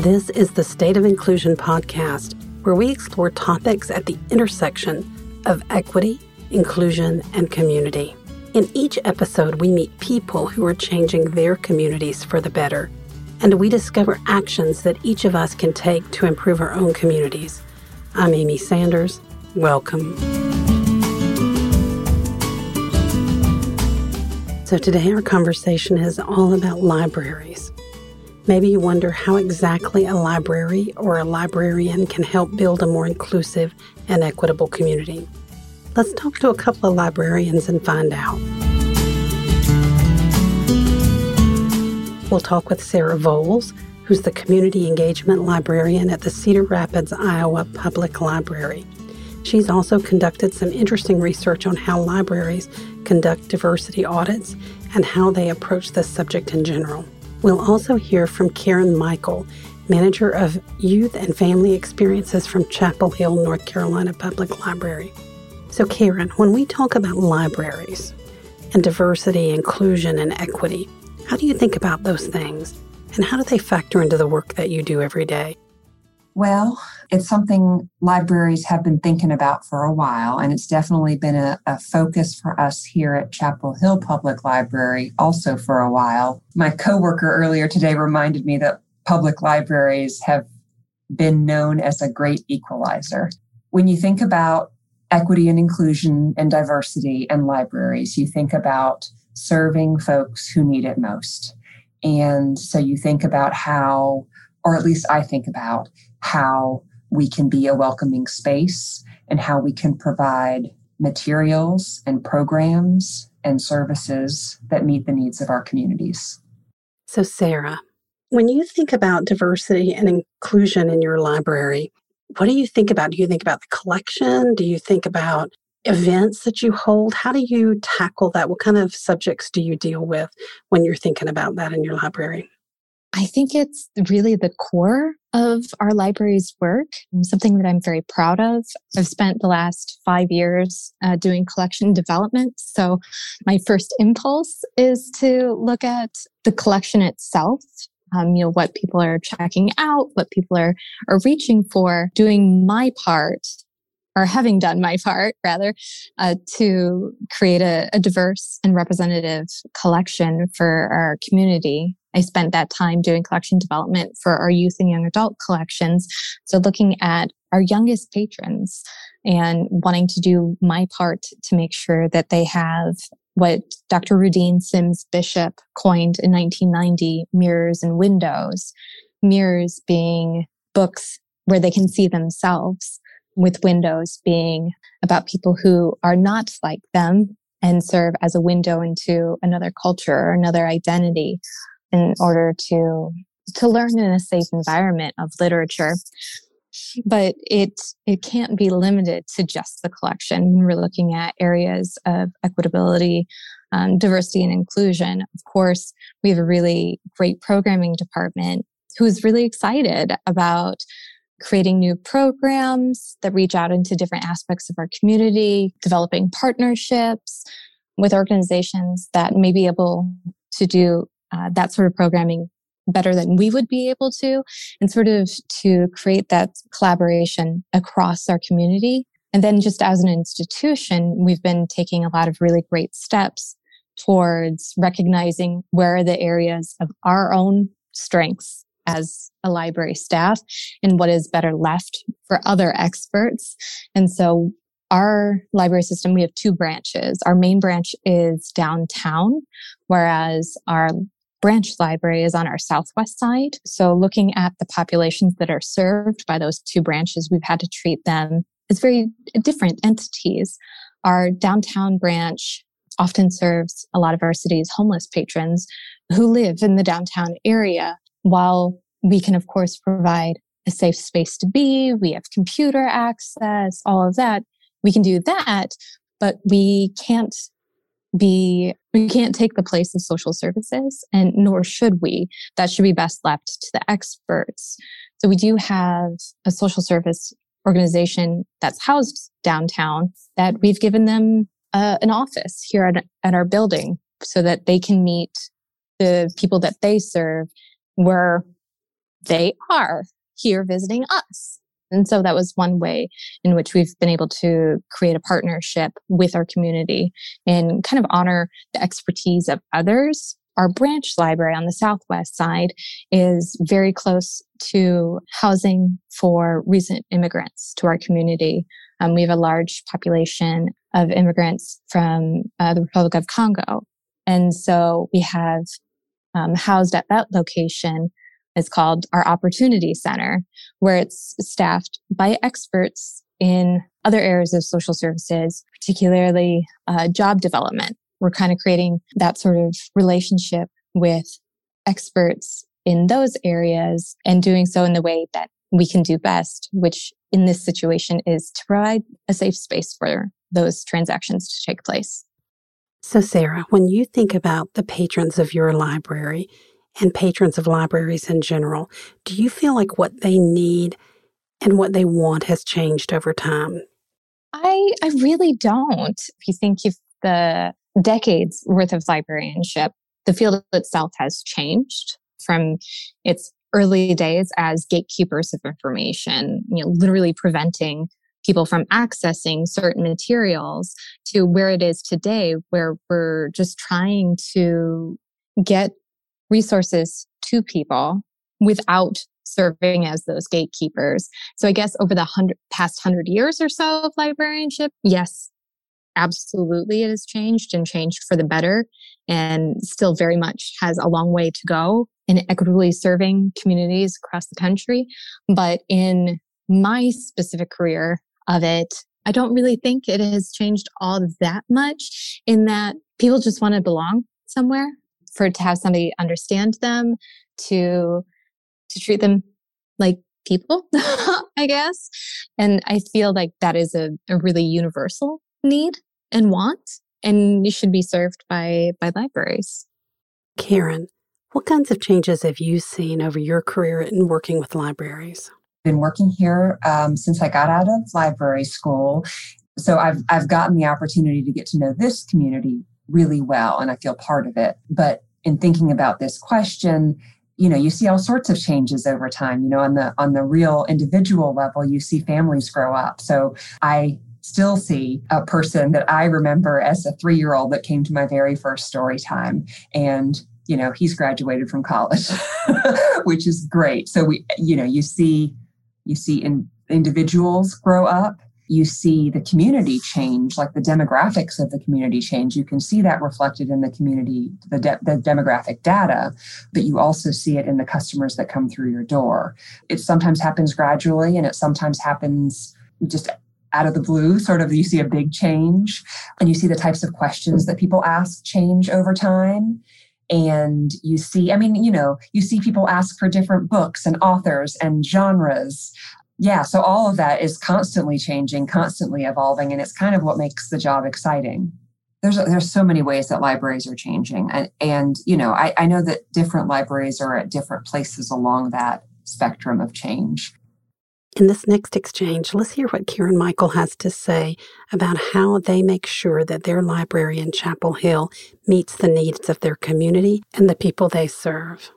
This is the State of Inclusion podcast, where we explore topics at the intersection of equity, inclusion, and community. In each episode, we meet people who are changing their communities for the better, and we discover actions that each of us can take to improve our own communities. I'm Amy Sanders. Welcome. So, today our conversation is all about libraries. Maybe you wonder how exactly a library or a librarian can help build a more inclusive and equitable community. Let's talk to a couple of librarians and find out. We'll talk with Sarah Voels, who's the Community Engagement Librarian at the Cedar Rapids, Iowa Public Library. She's also conducted some interesting research on how libraries conduct diversity audits and how they approach this subject in general. We'll also hear from Karen Michael, Manager of Youth and Family Experiences from Chapel Hill, North Carolina Public Library. So, Karen, when we talk about libraries and diversity, inclusion, and equity, how do you think about those things? And how do they factor into the work that you do every day? Well, it's something libraries have been thinking about for a while, and it's definitely been a, a, focus for us here at Chapel Hill Public Library also for a while. My coworker earlier today reminded me that public libraries have been known as a great equalizer. When you think about equity and inclusion and diversity and libraries, you think about serving folks who need it most. And so you think about how, or at least I think about how we can be a welcoming space and how we can provide materials and programs and services that meet the needs of our communities. So, Sarah, when you think about diversity and inclusion in your library, what do you think about? Do you think about the collection? Do you think about events that you hold? How do you tackle that? What kind of subjects do you deal with when you're thinking about that in your library? I think it's really the core of our library's work, something that I'm very proud of. I've spent the last five years uh, doing collection development. So my first impulse is to look at the collection itself um, you know, what people are checking out, what people are, are reaching for, doing my part or having done my part rather uh, to create a, a, diverse and representative collection for our community i spent that time doing collection development for our youth and young adult collections so looking at our youngest patrons and wanting to do my part to make sure that they have what Dr. Rudine Sims Bishop coined in 1990 mirrors and windows. Mirrors being books where they can see themselves, with windows being about people who are not like them and serve as a window into another culture or another identity in order to to learn in a safe environment of literature but it it can't be limited to just the collection. We're looking at areas of equitability, um, diversity, and inclusion. Of course, we have a really great programming department who's really excited about creating new programs that reach out into different aspects of our community, developing partnerships with organizations that may be able to do uh, that sort of programming better than we would be able to, and sort of to create that collaboration across our community. And then just as an institution, we've been taking a lot of really great steps towards recognizing where are the areas of our own strengths as a library staff and what is better left for other experts. And so our library system, we have two branches. Our main branch is downtown, whereas our branch library is on our southwest side. So looking at the populations that are served by those two branches, we've had to treat them as very different entities. Our downtown branch often serves a lot of our city's homeless patrons who live in the downtown area while we can of course provide a safe space to be we have computer access all of that we can do that but we can't be we can't take the place of social services and nor should we. That should be best left to the experts. So we do have a social service organization that's housed downtown that we've given them uh, an office here at, at our building so that they can meet the people that they serve where they are here visiting us. And so that was one way in which we've been able to create a partnership with our community and kind of honor the expertise of others. Our branch library on the Southwest side is very close to housing for recent immigrants to our community. Um, we have a large population of immigrants from uh, the Republic of Congo. And so we have um, housed at that location is called our Opportunity Center, where it's staffed by experts in other areas of social services, particularly uh, job development. We're kind of creating that sort of relationship with experts in those areas and doing so in the way that we can do best, which in this situation is to provide a safe space for those transactions to take place. So, Sarah, when you think about the patrons of your library and patrons of libraries in general, do you feel like what they need and what they want has changed over time? I, I really don't. If you think of the decades worth of librarianship, the field itself has changed from its early days as gatekeepers of information, you know, literally preventing people from accessing certain materials to where it is today, where we're just trying to get resources to people without serving as those gatekeepers. So I guess over the hundred, past hundred years or so of librarianship, yes, absolutely it has changed and changed for the better and still very much has a long way to go in equitably serving communities across the country. But in my specific career of it, I don't really think it has changed all that much in that people just want to belong somewhere for to have somebody understand them, to to treat them like people, I guess. And I feel like that is a, a really universal need and want, and it should be served by by libraries. Karen, what kinds of changes have you seen over your career in working with libraries? Been working here um, since I got out of library school, so I've I've gotten the opportunity to get to know this community really well and I feel part of it. But in thinking about this question, you know, you see all sorts of changes over time. You know, on the on the real individual level, you see families grow up. So I still see a person that I remember as a three year old that came to my very first story time. And, you know, he's graduated from college, which is great. So we, you know, you see, you see in individuals grow up you see the community change, like the demographics of the community change. You can see that reflected in the community, the, de- the demographic data, but you also see it in the customers that come through your door. It sometimes happens gradually and it sometimes happens just out of the blue, sort of you see a big change and you see the types of questions that people ask change over time and you see i mean you know you see people ask for different books and authors and genres yeah, so all of that is constantly changing, constantly evolving, and it's kind of what makes the job exciting. There's there's so many ways that libraries are changing, and and you know I, I know that different libraries are at different places along that spectrum of change. In this next exchange, let's hear what Karen Michael has to say about how they make sure that their library in Chapel Hill meets the needs of their community and the people they serve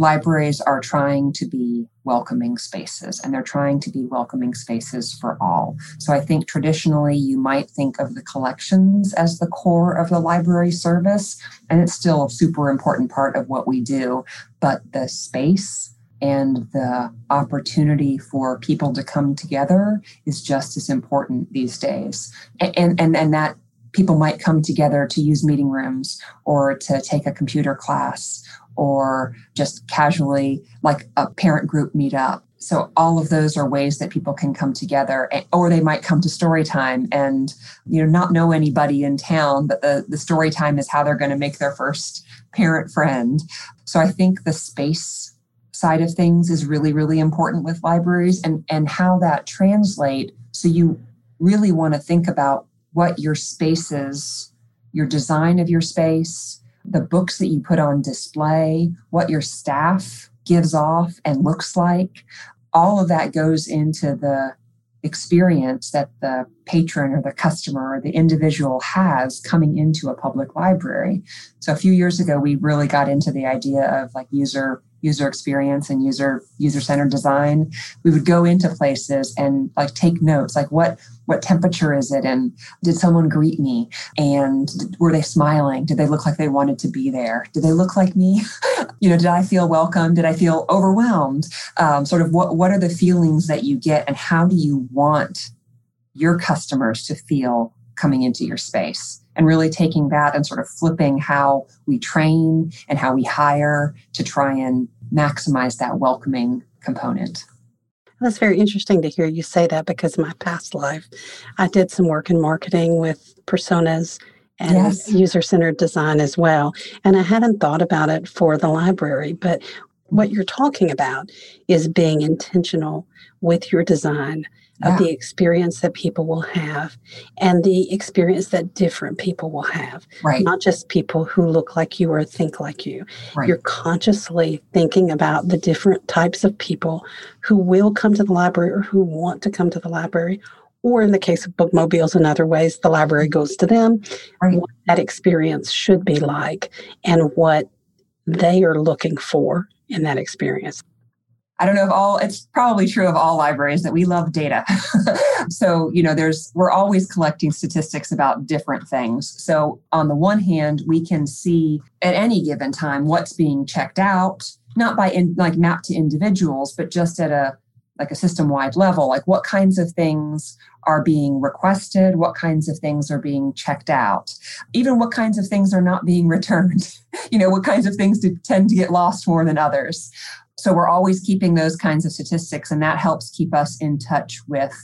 libraries are trying to be welcoming spaces and they're trying to be welcoming spaces for all. So I think traditionally you might think of the collections as the core of the library service, and it's still a super important part of what we do, but the space and the opportunity for people to come together is just as important these days. And and and that people might come together to use meeting rooms or to take a computer class or just casually like a parent group meetup. So all of those are ways that people can come together or they might come to story time and you know not know anybody in town but the the story time is how they're going to make their first parent friend. So I think the space side of things is really really important with libraries and and how that translate so you really want to think about what your spaces your design of your space the books that you put on display, what your staff gives off and looks like, all of that goes into the experience that the patron or the customer or the individual has coming into a public library. So a few years ago, we really got into the idea of like user user experience and user user centered design we would go into places and like take notes like what what temperature is it and did someone greet me? And were they smiling? Did they look like they wanted to be there? Did they look like me? You know did i feel welcome? Did i feel overwhelmed? Um, sort of what what are the feelings that you get and how do you want your customers to feel coming into your space and really taking that and sort of flipping how we train and how we hire to try and maximize that welcoming component. That's very interesting to hear you say that because in my past life, I did some work in marketing with personas and yes. user centered design as well. And I hadn't thought about it for the library, but what you're talking about is being intentional with your design yeah. of the experience that people will have and the experience that different people will have. Right. Not just people who look like you or think like you. Right. You're consciously thinking about the different types of people who will come to the library or who want to come to the library. Or in the case of bookmobiles and other ways, the library mm-hmm. goes to them. Right. What that experience should be like and what they are looking for in that experience. I don't know if all, it's probably true of all libraries that we love data. so, you know, there's, we're always collecting statistics about different things. So, on the one hand, we can see at any given time what's being checked out, not by in, like mapped to individuals, but just at a, like a system wide level, like what kinds of things are being requested, what kinds of things are being checked out, even what kinds of things are not being returned, you know, what kinds of things tend to get lost more than others. So we're always keeping those kinds of statistics, and that helps keep us in touch with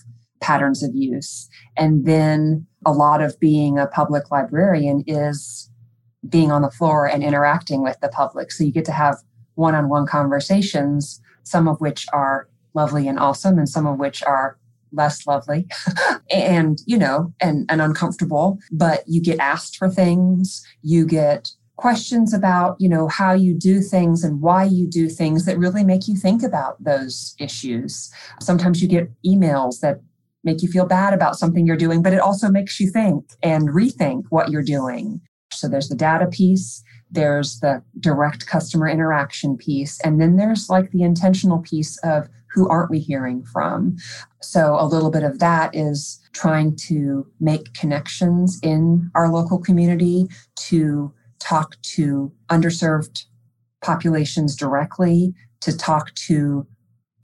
patterns of use. And then a lot of being a public librarian is being on the floor and interacting with the public. So you get to have one on one conversations, some of which are lovely and awesome, and some of which are less lovely and you know and, and uncomfortable but you get asked for things you get questions about you know how you do things and why you do things that really make you think about those issues. Sometimes you get emails that make you feel bad about something you're doing but it also makes you think and rethink what you're doing. So there's the data piece there's the direct customer interaction piece and then there's like the intentional piece of who aren't we hearing from? So a little bit of that is trying to make connections in our local community to talk to underserved populations directly, to talk to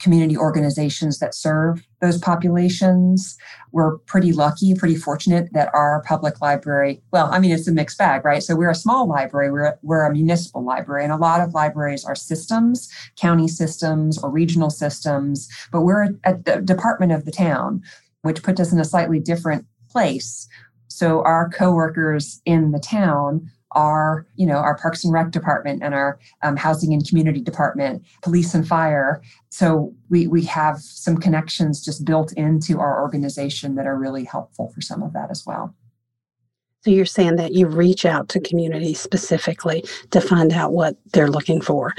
community organizations that serve those populations. We're pretty lucky, pretty fortunate that our public library, well, I mean, it's a mixed bag, right? So we're a small library, we're, we're a municipal library, and a lot of libraries are systems, county systems or regional systems, but we're at the department of the town, which puts us in a slightly different place. So our coworkers in the town our you know our parks and rec department and our um, housing and community department police and fire so we we have some connections just built into our organization that are really helpful for some of that as well so you're saying that you reach out to communities specifically to find out what they're looking for.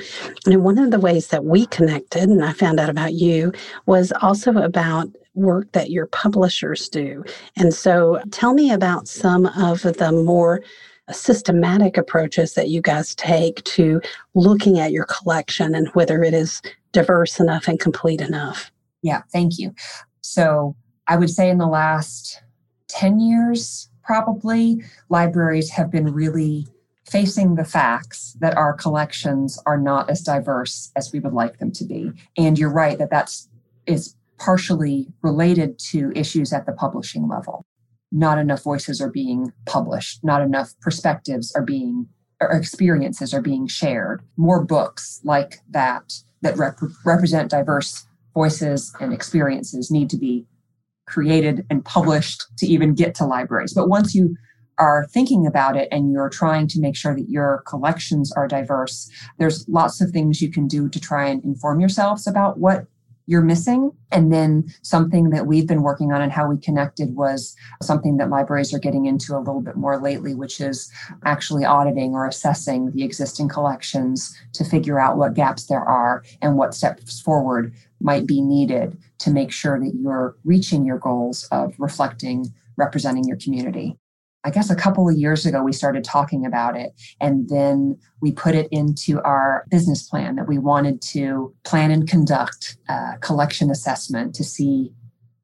And one of the ways that we connected, and I found out about you, was also about work that your publishers do. And so tell me about some of the more systematic approaches that you guys take to looking at your collection and whether it is diverse enough and complete enough. Yeah, thank you. So I would say in the last 10 years, probably, libraries have been really facing the facts that our collections are not as diverse as we would like them to be. And you're right that that's is partially related to issues at the publishing level not enough voices are being published, not enough perspectives are being or experiences are being shared. More books like that that rep- represent diverse voices and experiences need to be created and published to even get to libraries. But once you are thinking about it and you're trying to make sure that your collections are diverse, there's lots of things you can do to try and inform yourselves about what you're missing. And then something that we've been working on and how we connected was something that libraries are getting into a little bit more lately, which is actually auditing or assessing the existing collections to figure out what gaps there are and what steps forward might be needed to make sure that you're reaching your goals of reflecting, representing your community. I guess a couple of years ago, we started talking about it. And then we put it into our business plan that we wanted to plan and conduct a collection assessment to see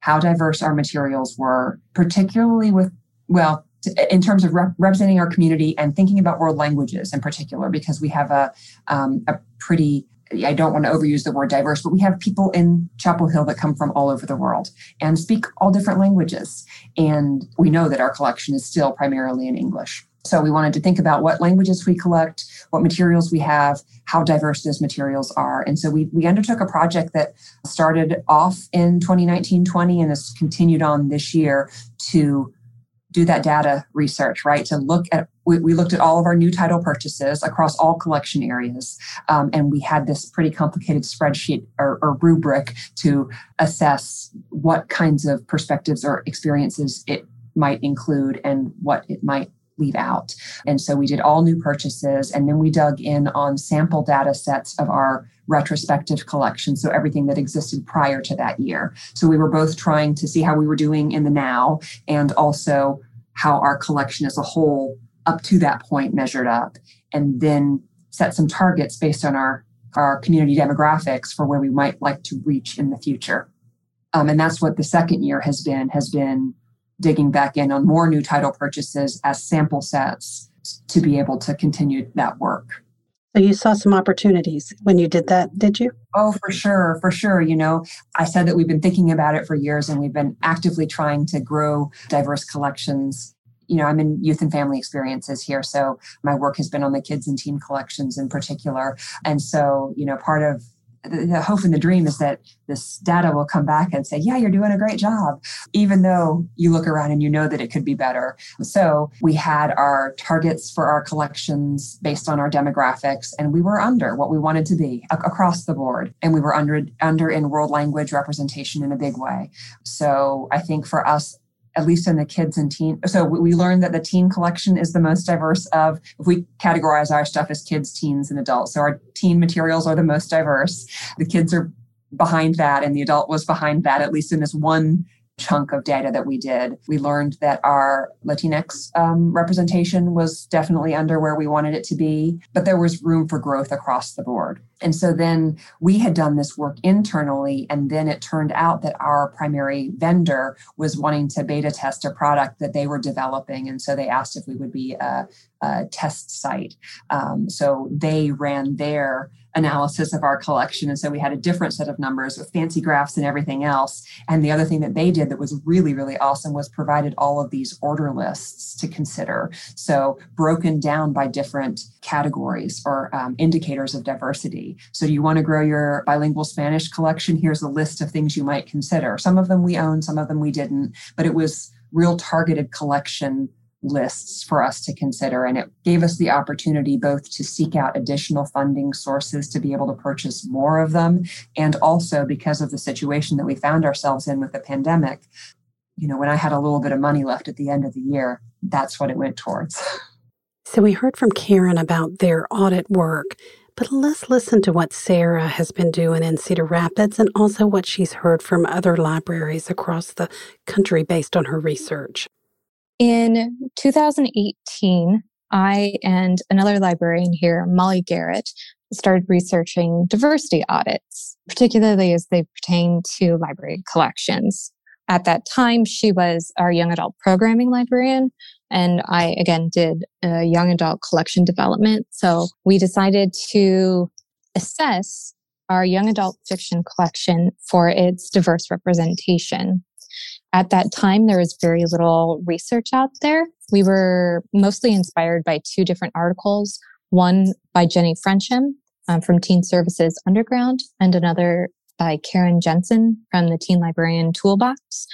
how diverse our materials were, particularly with, well, in terms of rep- representing our community and thinking about world languages in particular, because we have a, um, a pretty I don't want to overuse the word diverse, but we have people in Chapel Hill that come from all over the world and speak all different languages. And we know that our collection is still primarily in English. So we wanted to think about what languages we collect, what materials we have, how diverse those materials are. And so we, we undertook a project that started off in 2019 20 and has continued on this year to do that data research, right? To look at, we, we looked at all of our new title purchases across all collection areas. Um, and we had this pretty complicated spreadsheet or, or rubric to assess what kinds of perspectives or experiences it might include and what it might leave out. And so we did all new purchases and then we dug in on sample data sets of our retrospective collection. So everything that existed prior to that year. So we were both trying to see how we were doing in the now and also how our collection as a whole up to that point measured up and then set some targets based on our our community demographics for where we might like to reach in the future. Um, and that's what the second year has been has been digging back in on more new title purchases as sample sets to be able to continue that work. So you saw some opportunities when you did that, did you? Oh, for sure, for sure. You know, I said that we've been thinking about it for years and we've been actively trying to grow diverse collections. You know, I'm in youth and family experiences here. So my work has been on the kids and teen collections in particular. And so, you know, part of the hope and the dream is that this data will come back and say, yeah, you're doing a great job, even though you look around and you know that it could be better. So we had our targets for our collections based on our demographics, and we were under what we wanted to be across the board. And we were under, under in world language representation in a big way. So I think for us, at least in the kids and teen. So we learned that the teen collection is the most diverse of, if we categorize our stuff as kids, teens, and adults. So our teen materials are the most diverse. The kids are behind that, and the adult was behind that, at least in this one chunk of data that we did. We learned that our Latinx um, representation was definitely under where we wanted it to be, but there was room for growth across the board. And so then we had done this work internally, and then it turned out that our primary vendor was wanting to beta test a product that they were developing. And so they asked if we would be a, a test site. Um, so they ran their analysis of our collection. And so we had a different set of numbers with fancy graphs and everything else. And the other thing that they did that was really, really awesome was provided all of these order lists to consider. So broken down by different categories or um, indicators of diversity. So you want to grow your bilingual Spanish collection? Here's a list of things you might consider. Some of them we own, some of them we didn't, but it was real targeted collection lists for us to consider. And it gave us the opportunity both to seek out additional funding sources to be able to purchase more of them. And also because of the situation that we found ourselves in with the pandemic, you know, when I had a little bit of money left at the end of the year, that's what it went towards. So we heard from Karen about their audit work, but let's listen to what Sarah has been doing in Cedar Rapids and also what she's heard from other libraries across the country based on her research. In 2018, I and another librarian here, Molly Garrett, started researching diversity audits, particularly as they pertain to library collections. At that time, she was our young adult programming librarian, and I again did a young adult collection development. So we decided to assess our young adult fiction collection for its diverse representation. At that time, there was very little research out there. We were mostly inspired by two different articles one by Jenny Frensham um, from Teen Services Underground, and another by Karen Jensen from the Teen Librarian Toolbox.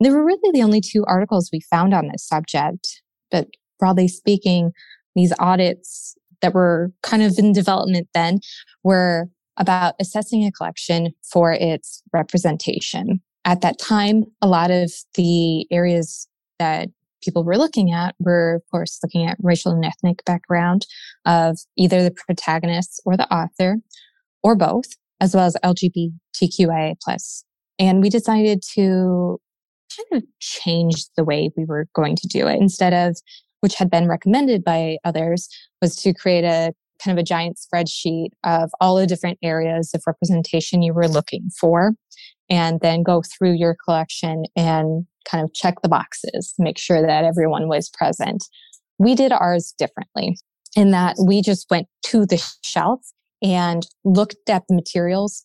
They were really the only two articles we found on this subject. But broadly speaking, these audits that were kind of in development then were about assessing a collection for its representation at that time, a lot of the areas that people were looking at were, of course, looking at racial and ethnic background of either the protagonist or the author, or both, as well as LGBTQIA. And we decided to kind of changed the way we were going to do it. Instead of, which had been recommended by others, was to create a kind of a giant spreadsheet of all the different areas of representation you were looking for, and then go through your collection and kind of check the boxes, make sure that everyone was present. We did ours differently in that we just went to the shelf and looked at the materials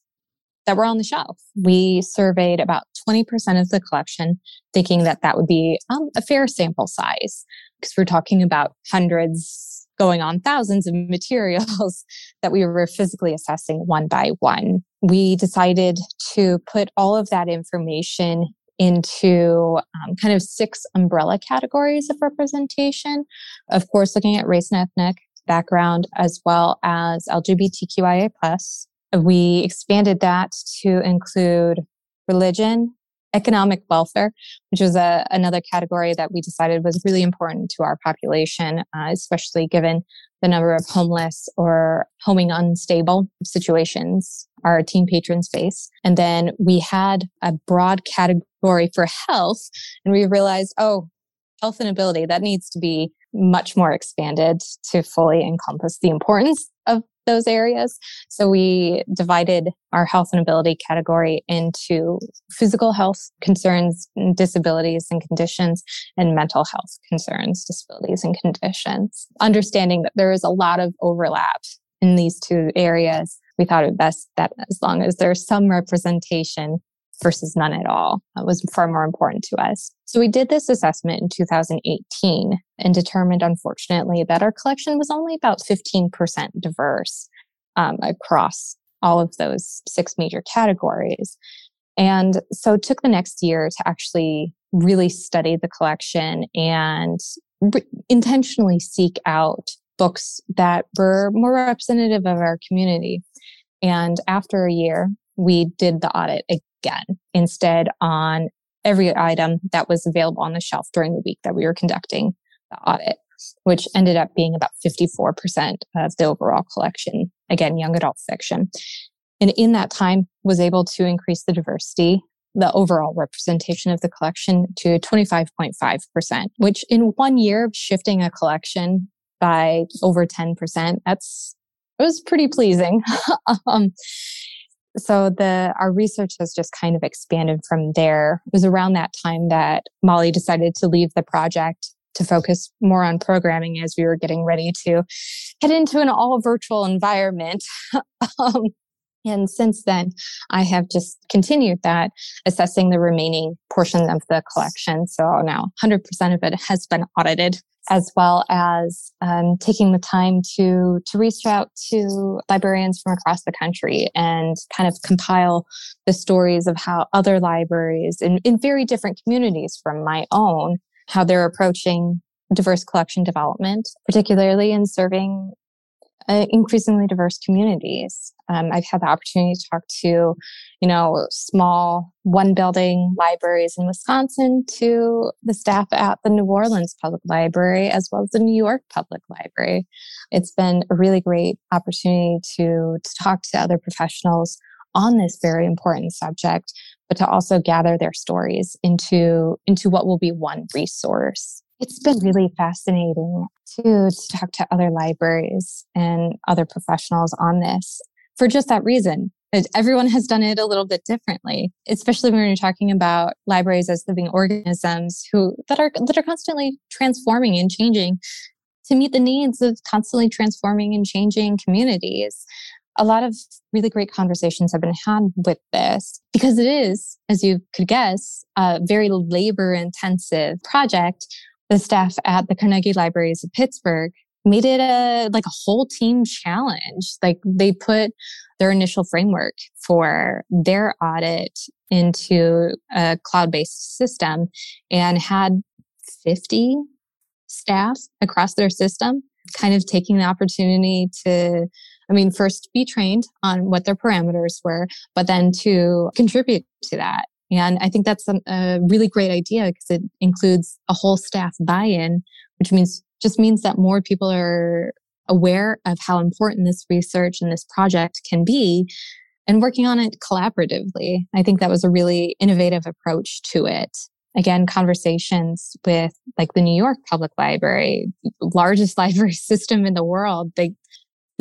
that were on the shelf. We surveyed about 20% of the collection, thinking that that would be um, a fair sample size because we're talking about hundreds going on thousands of materials that we were physically assessing one by one. We decided to put all of that information into um, kind of six umbrella categories of representation. Of course, looking at race and ethnic background as well as LGBTQIA we expanded that to include religion, economic welfare, which was a, another category that we decided was really important to our population, uh, especially given the number of homeless or homing unstable situations our teen patrons face. And then we had a broad category for health, and we realized, oh, health and ability, that needs to be much more expanded to fully encompass the importance those areas. So we divided our health and ability category into physical health concerns, mm, disabilities and conditions, and mental health concerns, disabilities and conditions. Understanding that there is a lot of overlap in these two areas, we thought it best that as long as there's some representation versus none at all that was far more important to us. So we did this assessment in 2018 and determined, unfortunately, that our collection was only about 15% diverse um, across all of those six major categories. And so it took the next year to actually really study the collection and re- intentionally seek out books that were more representative of our community. And after a year, we did the audit again, instead on every item that was available on the shelf during the week that we were conducting the audit, which ended up being about 54% of the overall collection. Again, young adult fiction. And in that time was able to increase the diversity, the overall representation of the collection to 25.5%, which in one year of shifting a collection by over 10%, that's, it was pretty pleasing. um, so the our research has just kind of expanded from there. It was around that time that Molly decided to leave the project to focus more on programming as we were getting ready to head into an all virtual environment. um, and since then, I have just continued that, assessing the remaining portion of the collection. So now 100% of it has been audited as well as um, taking the time to to reach out to librarians from across the country and kind of compile the stories of how other libraries in, in very different communities from my own how they're approaching diverse collection development particularly in serving uh, increasingly diverse communities. Um, I've had the opportunity to talk to, you know, small one building libraries in Wisconsin to the staff at the New Orleans Public Library as well as the New York Public Library. It's been a really great opportunity to, to talk to other professionals on this very important subject, but to also gather their stories into, into what will be one resource it's been really fascinating to, to talk to other libraries and other professionals on this for just that reason. Everyone has done it a little bit differently, especially when you're talking about libraries as living organisms who that are that are constantly transforming and changing to meet the needs of constantly transforming and changing communities. A lot of really great conversations have been had with this because it is, as you could guess, a very labor intensive project the staff at the Carnegie Libraries of Pittsburgh made it a like a whole team challenge. Like they put their initial framework for their audit into a cloud-based system and had 50 staff across their system kind of taking the opportunity to I mean, first be trained on what their parameters were, but then to contribute to that and I think that's a, really great idea because it includes a whole staff buy-in, which means just means that more people are aware of how important this research and this project can be and working on it collaboratively. I think that was a really innovative approach to it. again, conversations with like the New York Public Library, largest library system in the world. They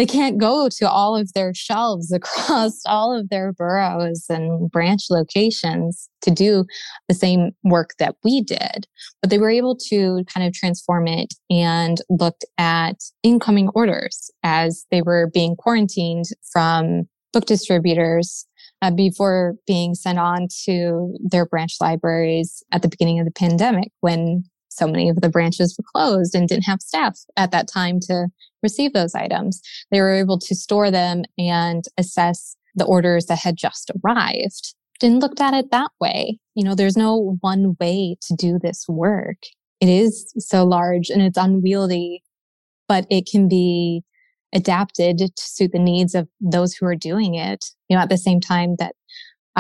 they can't go to all of their shelves across all of their boroughs and branch locations to do the same work that we did. But they were able to kind of transform it and looked at incoming orders as they were being quarantined from book distributors uh, before being sent on to their branch libraries at the beginning of the pandemic when so many of the branches were closed and didn't have staff at that time to receive those items. They were able to store them and assess the orders that had just arrived. Didn't looked at it that way. You know, there's no one way to do this work. It is so large and it's unwieldy, but it can be adapted to suit the needs of those who are doing it. You know, at the same time that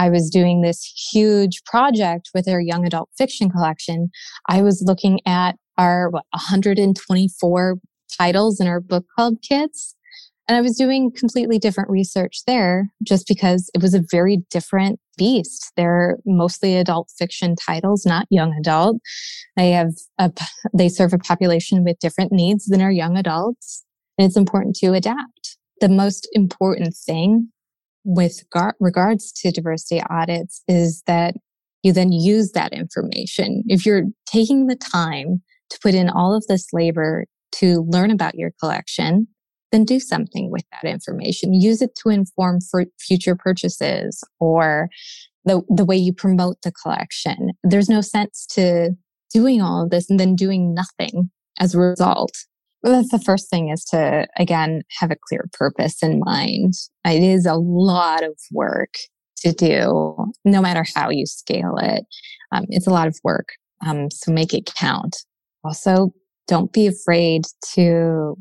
I was doing this huge project with our young adult fiction collection, I was looking at our what, 124 titles in our book club kits. And I was doing completely different research there just because it was a very different beast. They're mostly adult fiction titles, not young adult. They have a, they serve a population with different needs than our young adults. And it's important to adapt. The most important thing with gar- regards to diversity audits is that you then use that information. If you're taking the time to put in all of this labor to learn about your collection, then do something with that information. Use it to inform for future purchases or the, the way you promote the collection. There's no sense to doing all of this and then doing nothing as a result. Well, the first thing is to, again, have a clear purpose in mind. It is a lot of work to do, no matter how you scale it. Um, it's a lot of work. Um, so make it count. Also, don't be afraid to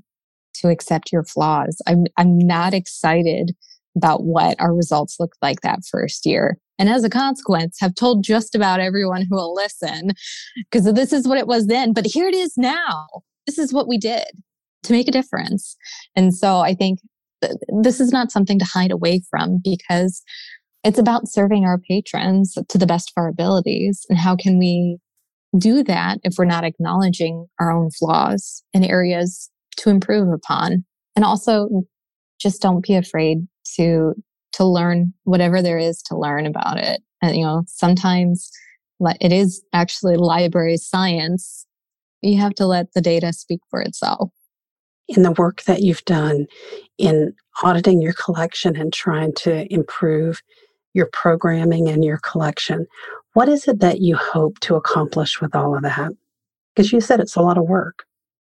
to accept your flaws. I'm I'm not excited about what our results looked like that first year. And as a consequence, have told just about everyone who will listen because this is what it was then. But here it is now this is what we did to make a difference. And so I think this is not something to hide away from because it's about serving our patrons to the best of our abilities. And how can we do that if we're not acknowledging our own flaws and areas to improve upon? And also just don't be afraid to to learn whatever there is to learn about it. And you know, sometimes it is actually library science you have to let the data speak for itself. In the work that you've done in auditing your collection and trying to improve your programming and your collection, what is it that you hope to accomplish with all of that? Because you said it's a lot of work.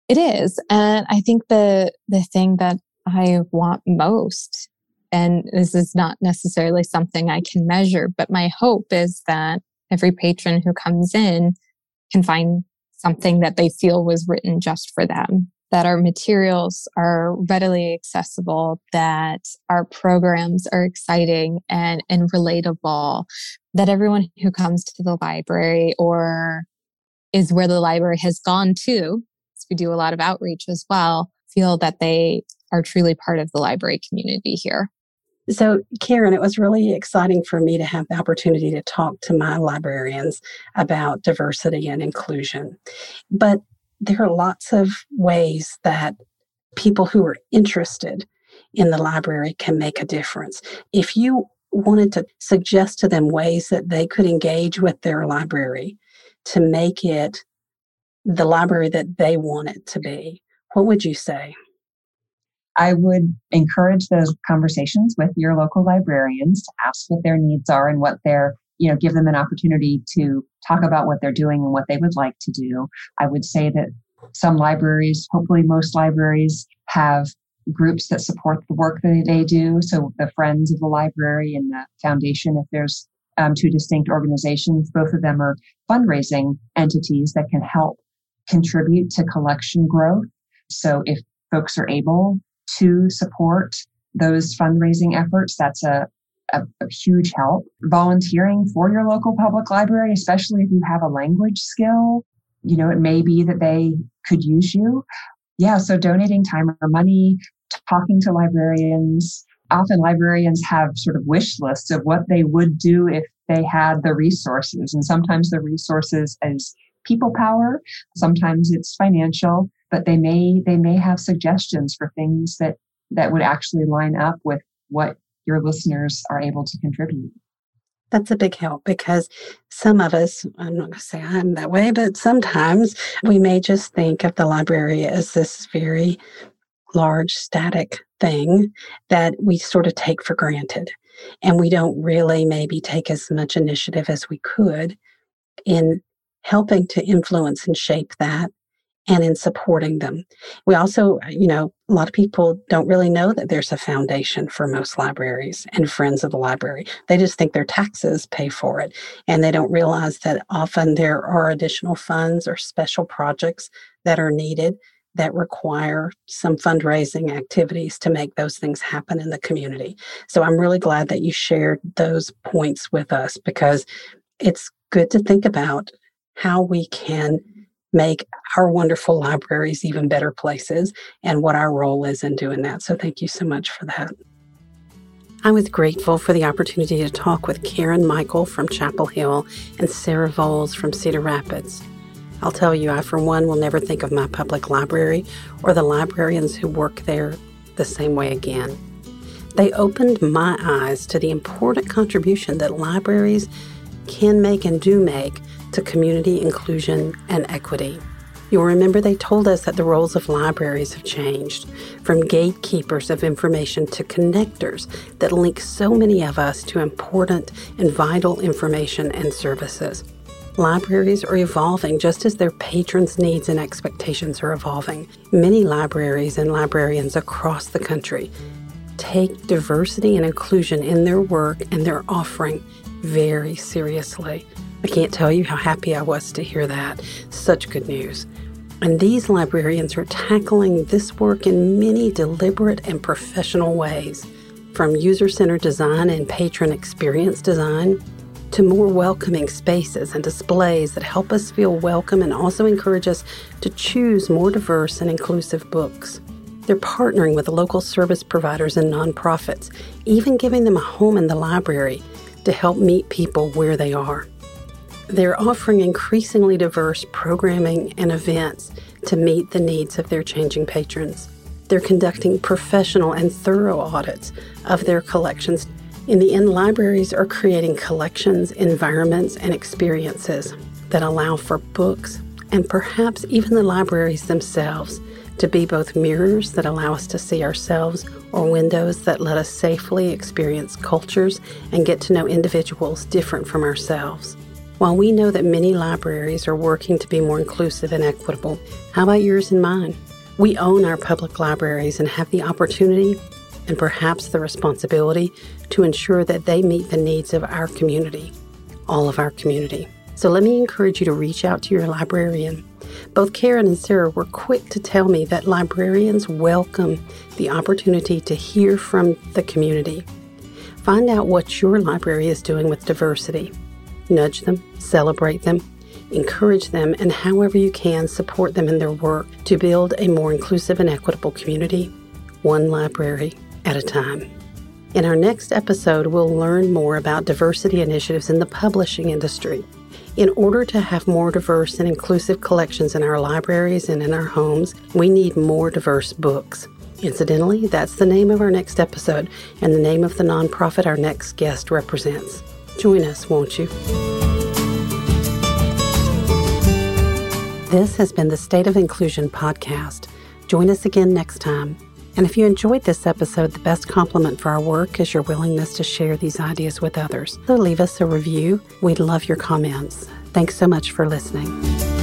It is. And I think the the thing that I want most and this is not necessarily something I can measure, but my hope is that every patron who comes in can find something that they feel was written just for them, that our materials are readily accessible, that our programs are exciting and, and relatable, that everyone who comes to the library or is where the library has gone to, we do a lot of outreach as well, feel that they are truly part of the library community here. So, Karen, it was really exciting for me to have the opportunity to talk to my librarians about diversity and inclusion. But there are lots of ways that people who are interested in the library can make a difference. If you wanted to suggest to them ways that they could engage with their library to make it the library that they want it to be, what would you say? I would encourage those conversations with your local librarians to ask what their needs are and what their, you know, give them an opportunity to talk about what they're doing and what they would like to do. I would say that some libraries, hopefully most libraries, have groups that support the work that they do. So the Friends of the Library and the Foundation, if there's um, two distinct organizations, both of them are fundraising entities that can help contribute to collection growth. So if folks are able to support those fundraising efforts, that's a, a, a, huge help. Volunteering for your local public library, especially if you have a language skill, you know, it may be that they could use you. Yeah, so donating time or money, talking to librarians. Often librarians have sort of wish lists of what they would do if they had the resources. And sometimes the resources is people power, sometimes it's financial, but they may they may have suggestions for things that that would actually line up with what your listeners are able to contribute. That's a big help because some of us, I'm not going to say I'm that way, but sometimes we may just think of the library as this very large static thing that we sort of take for granted. And we don't really maybe take as much initiative as we could in helping to influence and shape that and in supporting them. We also, uh, you know, a lot of people don't really know that there's a foundation for most libraries and friends of the library. They just think their taxes pay for it. And they don't realize that often there are additional funds or special projects that are needed that require some fundraising activities to make those things happen in the community. So I'm really glad that you shared those points with us because it's good to think about how we can make our wonderful libraries even better places and what our role is in doing that. So thank you so much for that. I was grateful for the opportunity to talk with Karen Michael from Chapel Hill and Sarah Voels from Cedar Rapids. I'll tell you, I, for one, will never think of my public library or the librarians who work there the same way again. They opened my eyes to the important contribution that libraries can make and do make to community inclusion and equity. You'll remember they told us that the roles of libraries have changed from gatekeepers of information to connectors that link so many of us to important and vital information and services. Libraries are evolving just as their patrons' needs and expectations are evolving. Many libraries and librarians across the country take diversity and inclusion in their work and their offering very seriously. I can't tell you how happy I was to hear that. Such good news. And these librarians are tackling this work in many deliberate and professional ways, from user centered design and patron experience design to more welcoming spaces and displays that help us feel welcome and also encourage us to choose more diverse and inclusive books. They're partnering with local service providers and nonprofits, even giving them a home in the library to help meet people where they are. They're offering increasingly diverse programming and events to meet the needs of their changing patrons. They're conducting professional and thorough audits of their collections. In the end, libraries are creating collections, environments, and experiences that allow for books and perhaps even the libraries themselves to be both mirrors that allow us to see ourselves or windows that let us safely experience cultures and get to know individuals different from ourselves. While we know that many libraries are working to be more inclusive and equitable, how about yours and mine? We own our public libraries and have the opportunity and perhaps the responsibility to ensure that they meet the needs of our community, all of our community. So let me encourage you to reach out to your librarian. Both Karen and Sarah were quick to tell me that librarians welcome the opportunity to hear from the community. Find out what your library is doing with diversity nudge them, celebrate them, encourage them, and however you can, support them in their work to build a more inclusive and equitable community, one library at a time. In our next episode, we'll learn more about diversity initiatives in the publishing industry. In order to have more diverse and inclusive collections in our libraries and in our homes, we need more diverse books. Incidentally, that's the name of our next episode and the name of the nonprofit our next guest represents. Join us, won't you? This has been the State of Inclusion podcast. Join us again next time. And if you enjoyed this episode, the best compliment for our work is your willingness to share these ideas with others. So leave us a review. We'd love your comments. Thanks so much for listening.